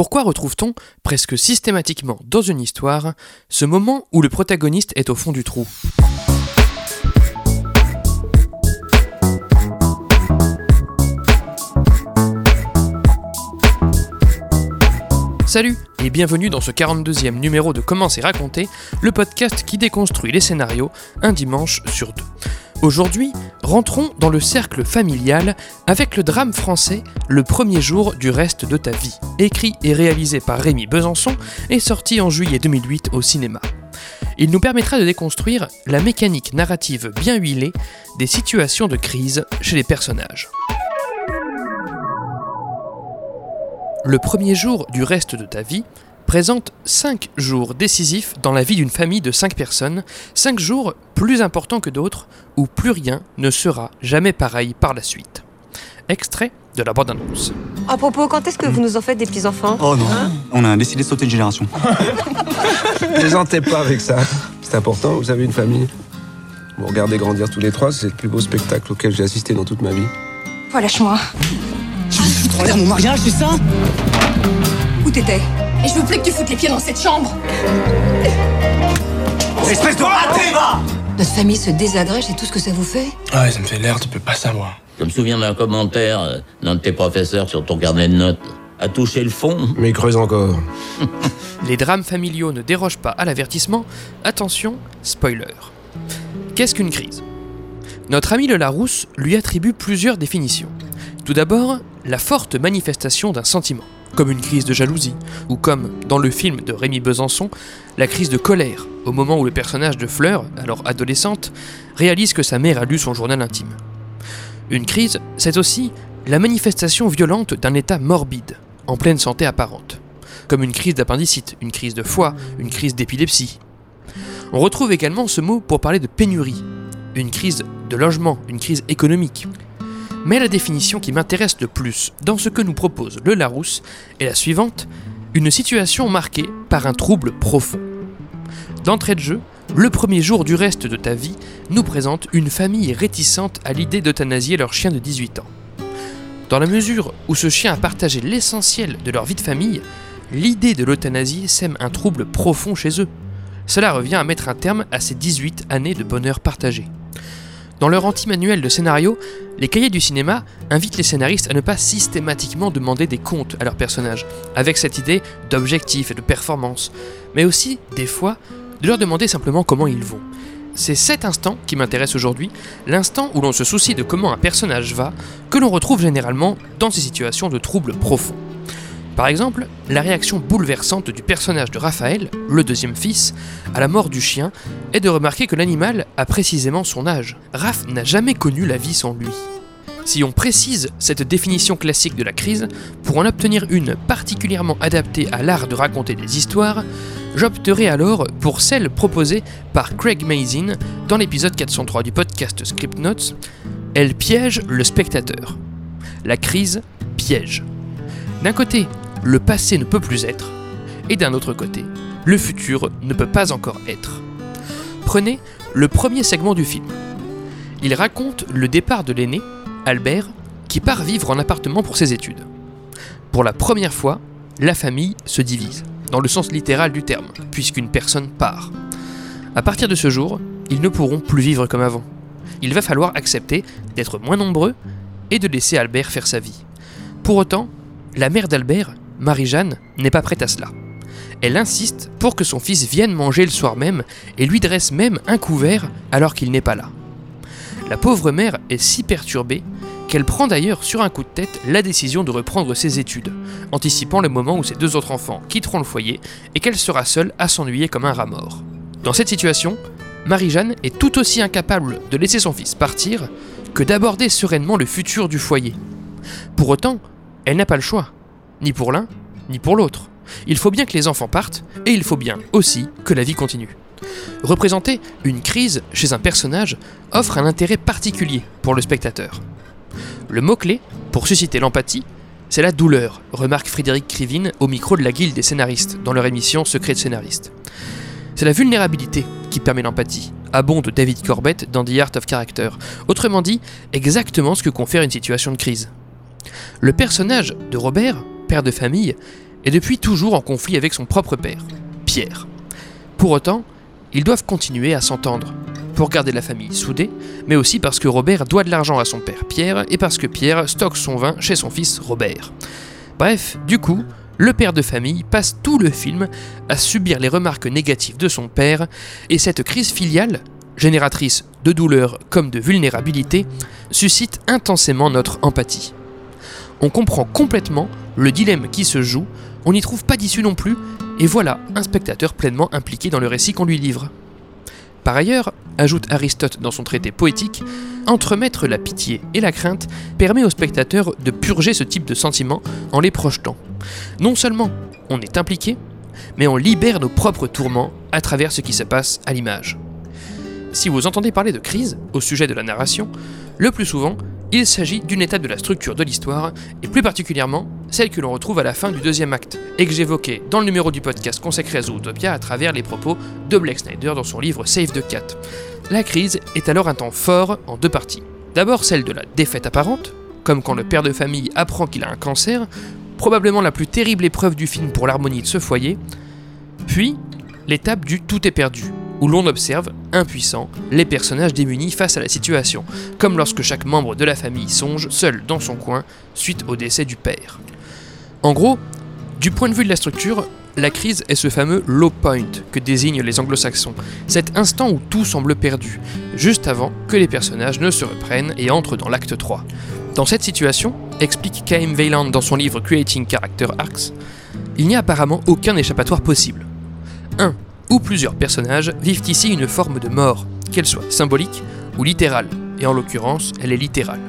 Pourquoi retrouve-t-on presque systématiquement dans une histoire ce moment où le protagoniste est au fond du trou? Salut et bienvenue dans ce 42e numéro de Comment c'est raconté, le podcast qui déconstruit les scénarios un dimanche sur deux. Aujourd'hui, rentrons dans le cercle familial avec le drame français Le premier jour du reste de ta vie, écrit et réalisé par Rémi Besançon et sorti en juillet 2008 au cinéma. Il nous permettra de déconstruire la mécanique narrative bien huilée des situations de crise chez les personnages. Le premier jour du reste de ta vie présente 5 jours décisifs dans la vie d'une famille de 5 personnes, 5 jours plus importants que d'autres où plus rien ne sera jamais pareil par la suite. Extrait de la bande-annonce. À propos, quand est-ce que vous nous en faites des petits-enfants? Oh non, on a décidé de sauter une génération. Plaisantez pas avec ça. C'est important, vous avez une famille. Vous regardez grandir tous les trois, c'est le plus beau spectacle auquel j'ai assisté dans toute ma vie. Oh, lâche-moi. Tu en l'air mon mariage, c'est ça? Où t'étais? Et je veux plus que tu foutes les pieds dans cette chambre Espèce de raté, va Notre famille se désagrège, c'est tout ce que ça vous fait Ouais, ça me fait l'air, tu peux pas savoir. Je me souviens d'un commentaire d'un de tes professeurs sur ton carnet de notes. À toucher le fond, Mais creuse encore. Les drames familiaux ne dérogent pas à l'avertissement. Attention, spoiler. Qu'est-ce qu'une crise? Notre ami le Larousse lui attribue plusieurs définitions. Tout d'abord, la forte manifestation d'un sentiment, comme une crise de jalousie, ou comme, dans le film de Rémi Besançon, la crise de colère, au moment où le personnage de Fleur, alors adolescente, réalise que sa mère a lu son journal intime. Une crise, c'est aussi la manifestation violente d'un état morbide, en pleine santé apparente, comme une crise d'appendicite, une crise de foie, une crise d'épilepsie. On retrouve également ce mot pour parler de pénurie, une crise de logement, une crise économique. Mais la définition qui m'intéresse le plus dans ce que nous propose le Larousse est la suivante, une situation marquée par un trouble profond. D'entrée de jeu, le premier jour du reste de ta vie nous présente une famille réticente à l'idée d'euthanasier leur chien de 18 ans. Dans la mesure où ce chien a partagé l'essentiel de leur vie de famille, l'idée de l'euthanasie sème un trouble profond chez eux. Cela revient à mettre un terme à ces 18 années de bonheur partagé. Dans leur anti-manuel de scénario, les cahiers du cinéma invitent les scénaristes à ne pas systématiquement demander des comptes à leurs personnages, avec cette idée d'objectif et de performance, mais aussi, des fois, de leur demander simplement comment ils vont. C'est cet instant qui m'intéresse aujourd'hui, l'instant où l'on se soucie de comment un personnage va, que l'on retrouve généralement dans ces situations de troubles profonds. Par exemple, la réaction bouleversante du personnage de Raphaël, le deuxième fils, à la mort du chien, est de remarquer que l'animal a précisément son âge. Raph n'a jamais connu la vie sans lui. Si on précise cette définition classique de la crise, pour en obtenir une particulièrement adaptée à l'art de raconter des histoires, j'opterai alors pour celle proposée par Craig Mazin dans l'épisode 403 du podcast Script Notes. Elle piège le spectateur. La crise piège. D'un côté, le passé ne peut plus être, et d'un autre côté, le futur ne peut pas encore être. Prenez le premier segment du film. Il raconte le départ de l'aîné, Albert, qui part vivre en appartement pour ses études. Pour la première fois, la famille se divise, dans le sens littéral du terme, puisqu'une personne part. À partir de ce jour, ils ne pourront plus vivre comme avant. Il va falloir accepter d'être moins nombreux et de laisser Albert faire sa vie. Pour autant, la mère d'Albert, Marie-Jeanne, n'est pas prête à cela. Elle insiste pour que son fils vienne manger le soir même et lui dresse même un couvert alors qu'il n'est pas là. La pauvre mère est si perturbée qu'elle prend d'ailleurs sur un coup de tête la décision de reprendre ses études, anticipant le moment où ses deux autres enfants quitteront le foyer et qu'elle sera seule à s'ennuyer comme un rat mort. Dans cette situation, Marie-Jeanne est tout aussi incapable de laisser son fils partir que d'aborder sereinement le futur du foyer. Pour autant, elle n'a pas le choix, ni pour l'un, ni pour l'autre. Il faut bien que les enfants partent, et il faut bien aussi que la vie continue. Représenter une crise chez un personnage offre un intérêt particulier pour le spectateur. Le mot-clé, pour susciter l'empathie, c'est la douleur, remarque Frédéric Krivine au micro de la Guilde des scénaristes dans leur émission Secret de scénariste. C'est la vulnérabilité qui permet l'empathie, abonde David Corbett dans The Art of Character. Autrement dit, exactement ce que confère une situation de crise. Le personnage de Robert, père de famille, est depuis toujours en conflit avec son propre père, Pierre. Pour autant, ils doivent continuer à s'entendre, pour garder la famille soudée, mais aussi parce que Robert doit de l'argent à son père Pierre et parce que Pierre stocke son vin chez son fils Robert. Bref, du coup, le père de famille passe tout le film à subir les remarques négatives de son père, et cette crise filiale, génératrice de douleur comme de vulnérabilité, suscite intensément notre empathie. On comprend complètement le dilemme qui se joue, on n'y trouve pas d'issue non plus, et voilà un spectateur pleinement impliqué dans le récit qu'on lui livre. Par ailleurs, ajoute Aristote dans son traité poétique, entremettre la pitié et la crainte permet au spectateur de purger ce type de sentiments en les projetant. Non seulement on est impliqué, mais on libère nos propres tourments à travers ce qui se passe à l'image. Si vous entendez parler de crise au sujet de la narration, le plus souvent, il s'agit d'une étape de la structure de l'histoire, et plus particulièrement celle que l'on retrouve à la fin du deuxième acte, et que j'évoquais dans le numéro du podcast consacré à Zootopia à travers les propos de Blake Snyder dans son livre Save the Cat. La crise est alors un temps fort en deux parties. D'abord celle de la défaite apparente, comme quand le père de famille apprend qu'il a un cancer, probablement la plus terrible épreuve du film pour l'harmonie de ce foyer, puis l'étape du tout est perdu, où l'on observe, impuissant, les personnages démunis face à la situation, comme lorsque chaque membre de la famille songe seul dans son coin suite au décès du père. En gros, du point de vue de la structure, la crise est ce fameux low point que désignent les anglo-saxons, cet instant où tout semble perdu, juste avant que les personnages ne se reprennent et entrent dans l'acte 3. Dans cette situation, explique K.M. Weiland dans son livre Creating Character Arcs, il n'y a apparemment aucun échappatoire possible. 1 ou plusieurs personnages vivent ici une forme de mort, qu'elle soit symbolique ou littérale, et en l'occurrence, elle est littérale.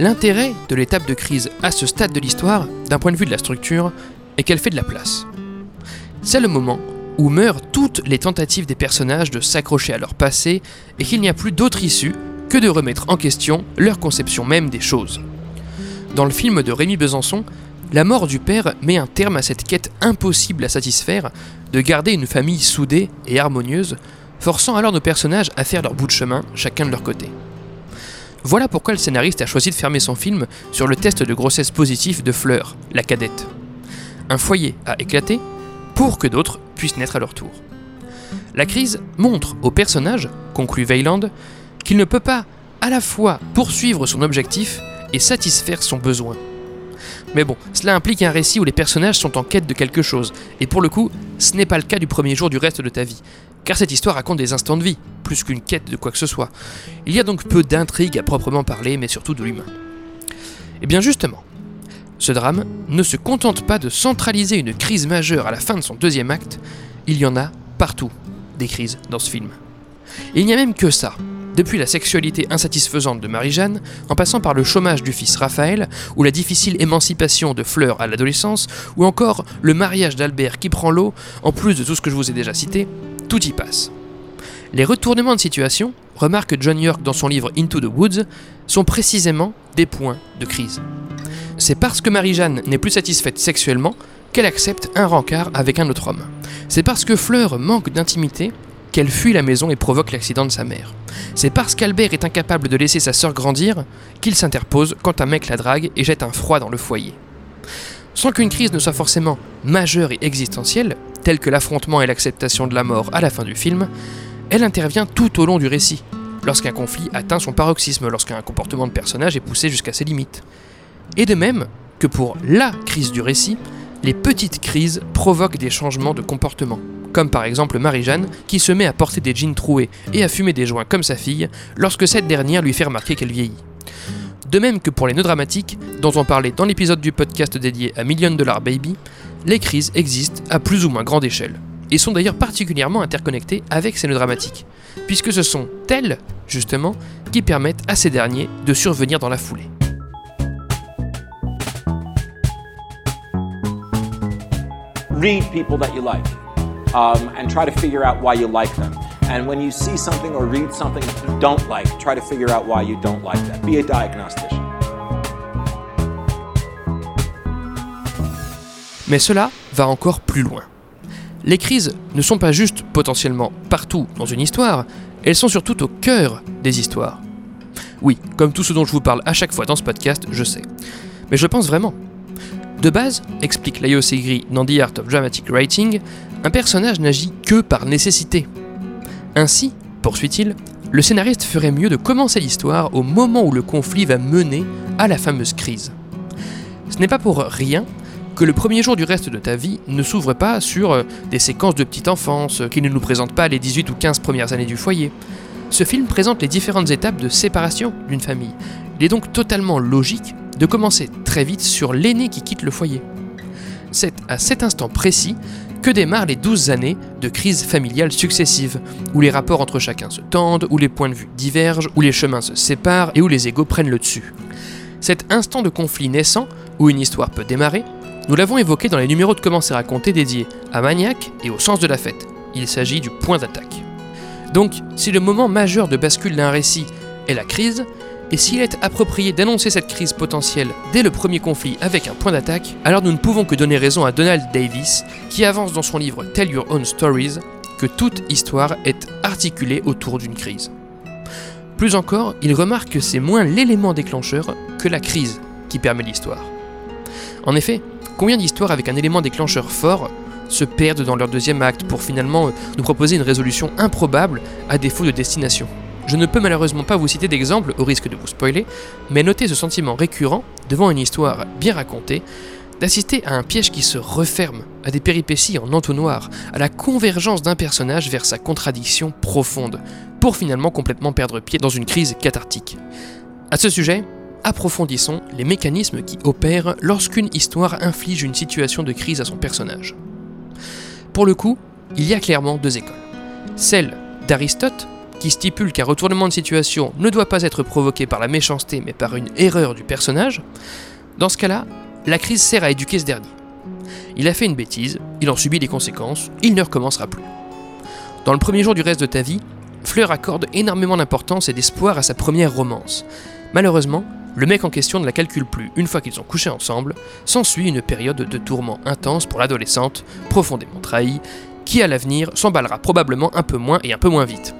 L'intérêt de l'étape de crise à ce stade de l'histoire, d'un point de vue de la structure, est qu'elle fait de la place. C'est le moment où meurent toutes les tentatives des personnages de s'accrocher à leur passé et qu'il n'y a plus d'autre issue que de remettre en question leur conception même des choses. Dans le film de Rémi Besançon, la mort du père met un terme à cette quête impossible à satisfaire de garder une famille soudée et harmonieuse, forçant alors nos personnages à faire leur bout de chemin, chacun de leur côté. Voilà pourquoi le scénariste a choisi de fermer son film sur le test de grossesse positif de Fleur, la cadette. Un foyer a éclaté pour que d'autres puissent naître à leur tour. La crise montre au personnage, conclut Veiland, qu'il ne peut pas à la fois poursuivre son objectif et satisfaire son besoin. Mais bon, cela implique un récit où les personnages sont en quête de quelque chose, et pour le coup, ce n'est pas le cas du premier jour du reste de ta vie, car cette histoire raconte des instants de vie, plus qu'une quête de quoi que ce soit. Il y a donc peu d'intrigue à proprement parler, mais surtout de l'humain. Et bien justement, ce drame ne se contente pas de centraliser une crise majeure à la fin de son deuxième acte, il y en a partout des crises dans ce film. il n'y a même que ça, depuis la sexualité insatisfaisante de Marie-Jeanne, en passant par le chômage du fils Raphaël, ou la difficile émancipation de Fleur à l'adolescence, ou encore le mariage d'Albert qui prend l'eau, en plus de tout ce que je vous ai déjà cité, tout y passe. Les retournements de situation, remarque John York dans son livre Into the Woods, sont précisément des points de crise. C'est parce que Marie-Jeanne n'est plus satisfaite sexuellement qu'elle accepte un rencard avec un autre homme. C'est parce que Fleur manque d'intimité qu'elle fuit la maison et provoque l'accident de sa mère. C'est parce qu'Albert est incapable de laisser sa sœur grandir qu'il s'interpose quand un mec la drague et jette un froid dans le foyer. Sans qu'une crise ne soit forcément majeure et existentielle, telle que l'affrontement et l'acceptation de la mort à la fin du film, elle intervient tout au long du récit, lorsqu'un conflit atteint son paroxysme, lorsqu'un comportement de personnage est poussé jusqu'à ses limites. Et de même que pour LA crise du récit, les petites crises provoquent des changements de comportement comme par exemple Marie-Jeanne, qui se met à porter des jeans troués et à fumer des joints comme sa fille, lorsque cette dernière lui fait remarquer qu'elle vieillit. De même que pour les nœuds dramatiques, dont on parlait dans l'épisode du podcast dédié à Million Dollar Baby, les crises existent à plus ou moins grande échelle, et sont d'ailleurs particulièrement interconnectées avec ces nœuds dramatiques, puisque ce sont elles, justement, qui permettent à ces derniers de survenir dans la foulée. And when you see something or read something you don't like, try to figure out why you don't like that. Be a diagnostician. Mais cela va encore plus loin. Les crises ne sont pas juste potentiellement partout dans une histoire, elles sont surtout au cœur des histoires. Oui, comme tout ce dont je vous parle à chaque fois dans ce podcast, je sais. Mais je pense vraiment. De base, explique Leo Segri dans The Art of Dramatic Writing, un personnage n'agit que par nécessité. Ainsi, poursuit-il, le scénariste ferait mieux de commencer l'histoire au moment où le conflit va mener à la fameuse crise. Ce n'est pas pour rien que le premier jour du reste de ta vie ne s'ouvre pas sur euh, des séquences de petite enfance qui ne nous présentent pas les 18 ou 15 premières années du foyer. Ce film présente les différentes étapes de séparation d'une famille. Il est donc totalement logique de commencer très vite sur l'aîné qui quitte le foyer. C'est à cet instant précis que démarrent les 12 années de crise familiale successives, où les rapports entre chacun se tendent, où les points de vue divergent, où les chemins se séparent et où les égaux prennent le dessus. Cet instant de conflit naissant, où une histoire peut démarrer, nous l'avons évoqué dans les numéros de Comment c'est raconté dédiés à Maniac et au sens de la fête. Il s'agit du point d'attaque. Donc, si le moment majeur de bascule d'un récit est la crise, et s'il est approprié d'annoncer cette crise potentielle dès le premier conflit avec un point d'attaque, alors nous ne pouvons que donner raison à Donald Davis, qui avance dans son livre Tell Your Own Stories que toute histoire est articulée autour d'une crise. Plus encore, il remarque que c'est moins l'élément déclencheur que la crise qui permet l'histoire. En effet, combien d'histoires avec un élément déclencheur fort se perdent dans leur deuxième acte pour finalement nous proposer une résolution improbable à défaut de destination? Je ne peux malheureusement pas vous citer d'exemples au risque de vous spoiler, mais notez ce sentiment récurrent, devant une histoire bien racontée, d'assister à un piège qui se referme, à des péripéties en entonnoir, à la convergence d'un personnage vers sa contradiction profonde, pour finalement complètement perdre pied dans une crise cathartique. À ce sujet, approfondissons les mécanismes qui opèrent lorsqu'une histoire inflige une situation de crise à son personnage. Pour le coup, il y a clairement deux écoles. Celle d'Aristote, qui stipule qu'un retournement de situation ne doit pas être provoqué par la méchanceté mais par une erreur du personnage, dans ce cas-là, la crise sert à éduquer ce dernier. Il a fait une bêtise, il en subit les conséquences, il ne recommencera plus. Dans le premier jour du reste de ta vie, Fleur accorde énormément d'importance et d'espoir à sa première romance. Malheureusement, le mec en question ne la calcule plus une fois qu'ils ont couché ensemble, s'ensuit une période de tourment intense pour l'adolescente, profondément trahie, qui à l'avenir s'emballera probablement un peu moins et un peu moins vite.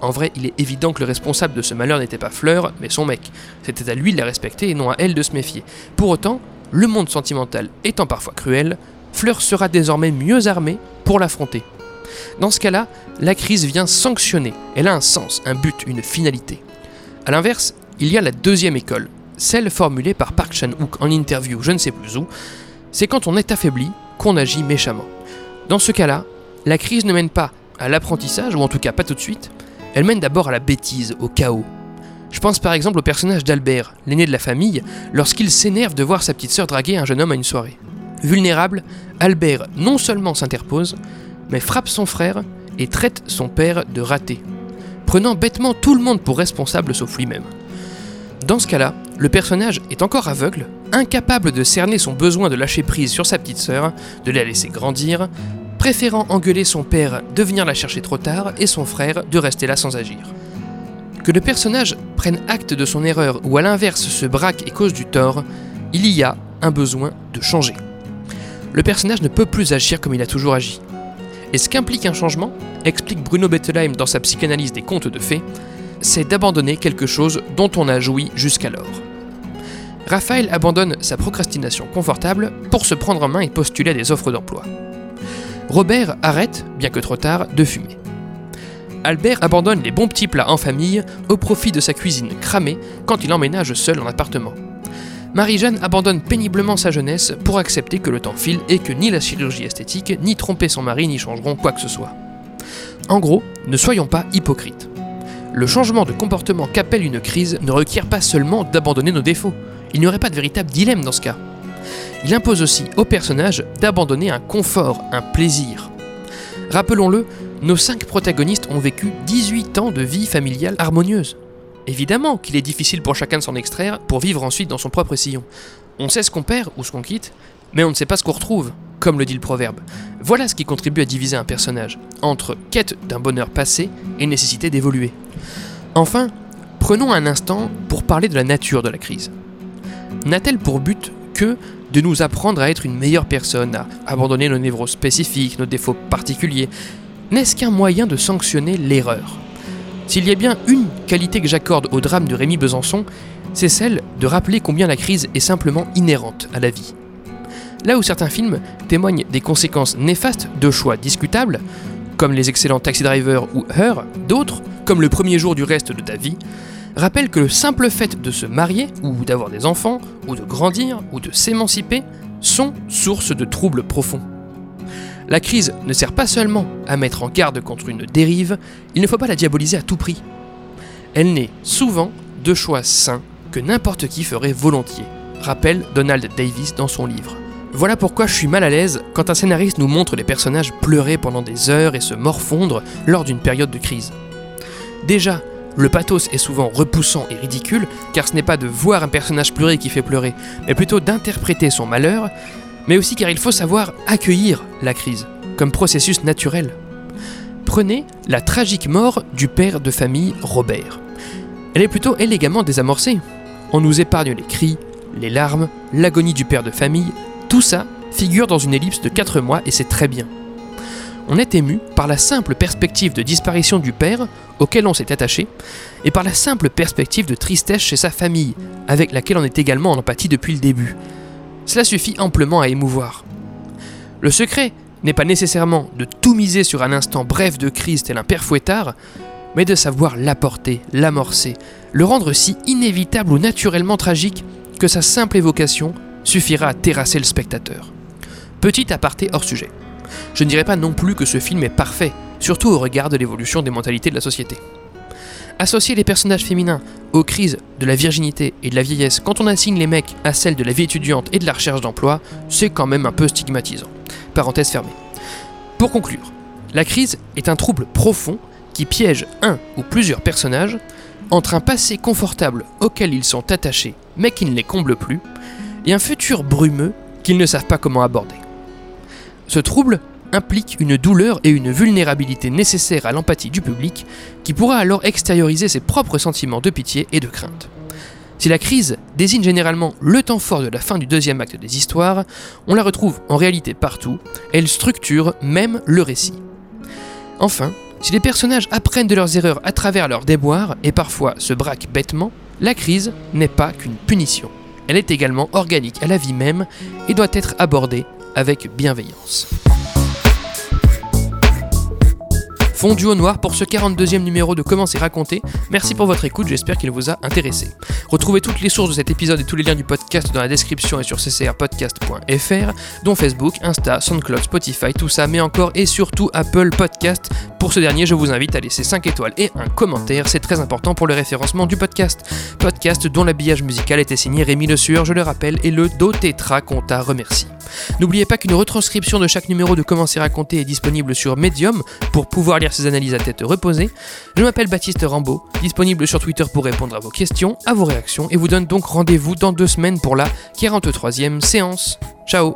En vrai, il est évident que le responsable de ce malheur n'était pas Fleur, mais son mec. C'était à lui de la respecter et non à elle de se méfier. Pour autant, le monde sentimental étant parfois cruel, Fleur sera désormais mieux armée pour l'affronter. Dans ce cas-là, la crise vient sanctionner. Elle a un sens, un but, une finalité. A l'inverse, il y a la deuxième école, celle formulée par Park Chan-wook en interview je ne sais plus où. C'est quand on est affaibli qu'on agit méchamment. Dans ce cas-là, la crise ne mène pas à l'apprentissage, ou en tout cas pas tout de suite, elle mène d'abord à la bêtise, au chaos. Je pense par exemple au personnage d'Albert, l'aîné de la famille, lorsqu'il s'énerve de voir sa petite sœur draguer un jeune homme à une soirée. Vulnérable, Albert non seulement s'interpose, mais frappe son frère et traite son père de raté, prenant bêtement tout le monde pour responsable sauf lui-même. Dans ce cas-là, le personnage est encore aveugle, incapable de cerner son besoin de lâcher prise sur sa petite sœur, de la laisser grandir, préférant engueuler son père de venir la chercher trop tard et son frère de rester là sans agir. Que le personnage prenne acte de son erreur ou à l'inverse se braque et cause du tort, il y a un besoin de changer. Le personnage ne peut plus agir comme il a toujours agi. Et ce qu'implique un changement, explique Bruno Bettelheim dans sa psychanalyse des contes de fées, c'est d'abandonner quelque chose dont on a joui jusqu'alors. Raphaël abandonne sa procrastination confortable pour se prendre en main et postuler à des offres d'emploi. Robert arrête, bien que trop tard, de fumer. Albert abandonne les bons petits plats en famille au profit de sa cuisine cramée quand il emménage seul en appartement. Marie-Jeanne abandonne péniblement sa jeunesse pour accepter que le temps file et que ni la chirurgie esthétique, ni tromper son mari n'y changeront quoi que ce soit. En gros, ne soyons pas hypocrites. Le changement de comportement qu'appelle une crise ne requiert pas seulement d'abandonner nos défauts. Il n'y aurait pas de véritable dilemme dans ce cas il impose aussi au personnage d'abandonner un confort, un plaisir. Rappelons-le, nos cinq protagonistes ont vécu 18 ans de vie familiale harmonieuse. Évidemment qu'il est difficile pour chacun de s'en extraire pour vivre ensuite dans son propre sillon. On sait ce qu'on perd ou ce qu'on quitte, mais on ne sait pas ce qu'on retrouve, comme le dit le proverbe. Voilà ce qui contribue à diviser un personnage, entre quête d'un bonheur passé et nécessité d'évoluer. Enfin, prenons un instant pour parler de la nature de la crise. N'a-t-elle pour but que de nous apprendre à être une meilleure personne, à abandonner nos névroses spécifiques, nos défauts particuliers. N'est-ce qu'un moyen de sanctionner l'erreur? S'il y a bien une qualité que j'accorde au drame de Rémi Besançon, c'est celle de rappeler combien la crise est simplement inhérente à la vie. Là où certains films témoignent des conséquences néfastes de choix discutables, comme les excellents Taxi Driver ou Her, d'autres, comme le premier jour du reste de ta vie, rappellent que le simple fait de se marier, ou d'avoir des enfants, ou de grandir, ou de s'émanciper, sont source de troubles profonds. La crise ne sert pas seulement à mettre en garde contre une dérive, il ne faut pas la diaboliser à tout prix. Elle naît souvent de choix sains que n'importe qui ferait volontiers, rappelle Donald Davis dans son livre. Voilà pourquoi je suis mal à l'aise quand un scénariste nous montre les personnages pleurer pendant des heures et se morfondre lors d'une période de crise. Déjà, le pathos est souvent repoussant et ridicule, car ce n'est pas de voir un personnage pleurer qui fait pleurer, mais plutôt d'interpréter son malheur, mais aussi car il faut savoir accueillir la crise, comme processus naturel. Prenez la tragique mort du père de famille Robert. Elle est plutôt élégamment désamorcée. On nous épargne les cris, les larmes, l'agonie du père de famille, tout ça figure dans une ellipse de 4 mois et c'est très bien. On est ému par la simple perspective de disparition du père auquel on s'est attaché, et par la simple perspective de tristesse chez sa famille, avec laquelle on est également en empathie depuis le début. Cela suffit amplement à émouvoir. Le secret n'est pas nécessairement de tout miser sur un instant bref de crise tel un père fouettard, mais de savoir l'apporter, l'amorcer, le rendre si inévitable ou naturellement tragique que sa simple évocation suffira à terrasser le spectateur. Petit aparté hors sujet. Je ne dirais pas non plus que ce film est parfait, surtout au regard de l'évolution des mentalités de la société. Associer les personnages féminins aux crises de la virginité et de la vieillesse quand on assigne les mecs à celles de la vie étudiante et de la recherche d'emploi, c'est quand même un peu stigmatisant. Parenthèse fermée. Pour conclure, la crise est un trouble profond qui piège un ou plusieurs personnages entre un passé confortable auquel ils sont attachés mais qui ne les comble plus, et un futur brumeux qu'ils ne savent pas comment aborder. Ce trouble implique une douleur et une vulnérabilité nécessaires à l'empathie du public, qui pourra alors extérioriser ses propres sentiments de pitié et de crainte. Si la crise désigne généralement le temps fort de la fin du deuxième acte des histoires, on la retrouve en réalité partout, elle structure même le récit. Enfin, si les personnages apprennent de leurs erreurs à travers leurs déboires et parfois se braquent bêtement, la crise n'est pas qu'une punition. Elle est également organique à la vie même et doit être abordée avec bienveillance. Fondu au noir pour ce 42e numéro de Comment c'est. Merci pour votre écoute, j'espère qu'il vous a intéressé. Retrouvez toutes les sources de cet épisode et tous les liens du podcast dans la description et sur ccrpodcast.fr, dont Facebook, Insta, SoundCloud, Spotify, tout ça, mais encore et surtout Apple Podcast. Pour ce dernier, je vous invite à laisser 5 étoiles et un commentaire, c'est très important pour le référencement du podcast. Podcast dont l'habillage musical était signé Rémi Le Sueur, je le rappelle, et le Do Tetra Compta remercie. N'oubliez pas qu'une retranscription de chaque numéro de Comment c'est est disponible sur Medium pour pouvoir lire ces analyses à tête reposée. Je m'appelle Baptiste Rambaud, disponible sur Twitter pour répondre à vos questions, à vos réactions, et vous donne donc rendez-vous dans deux semaines pour la 43e séance. Ciao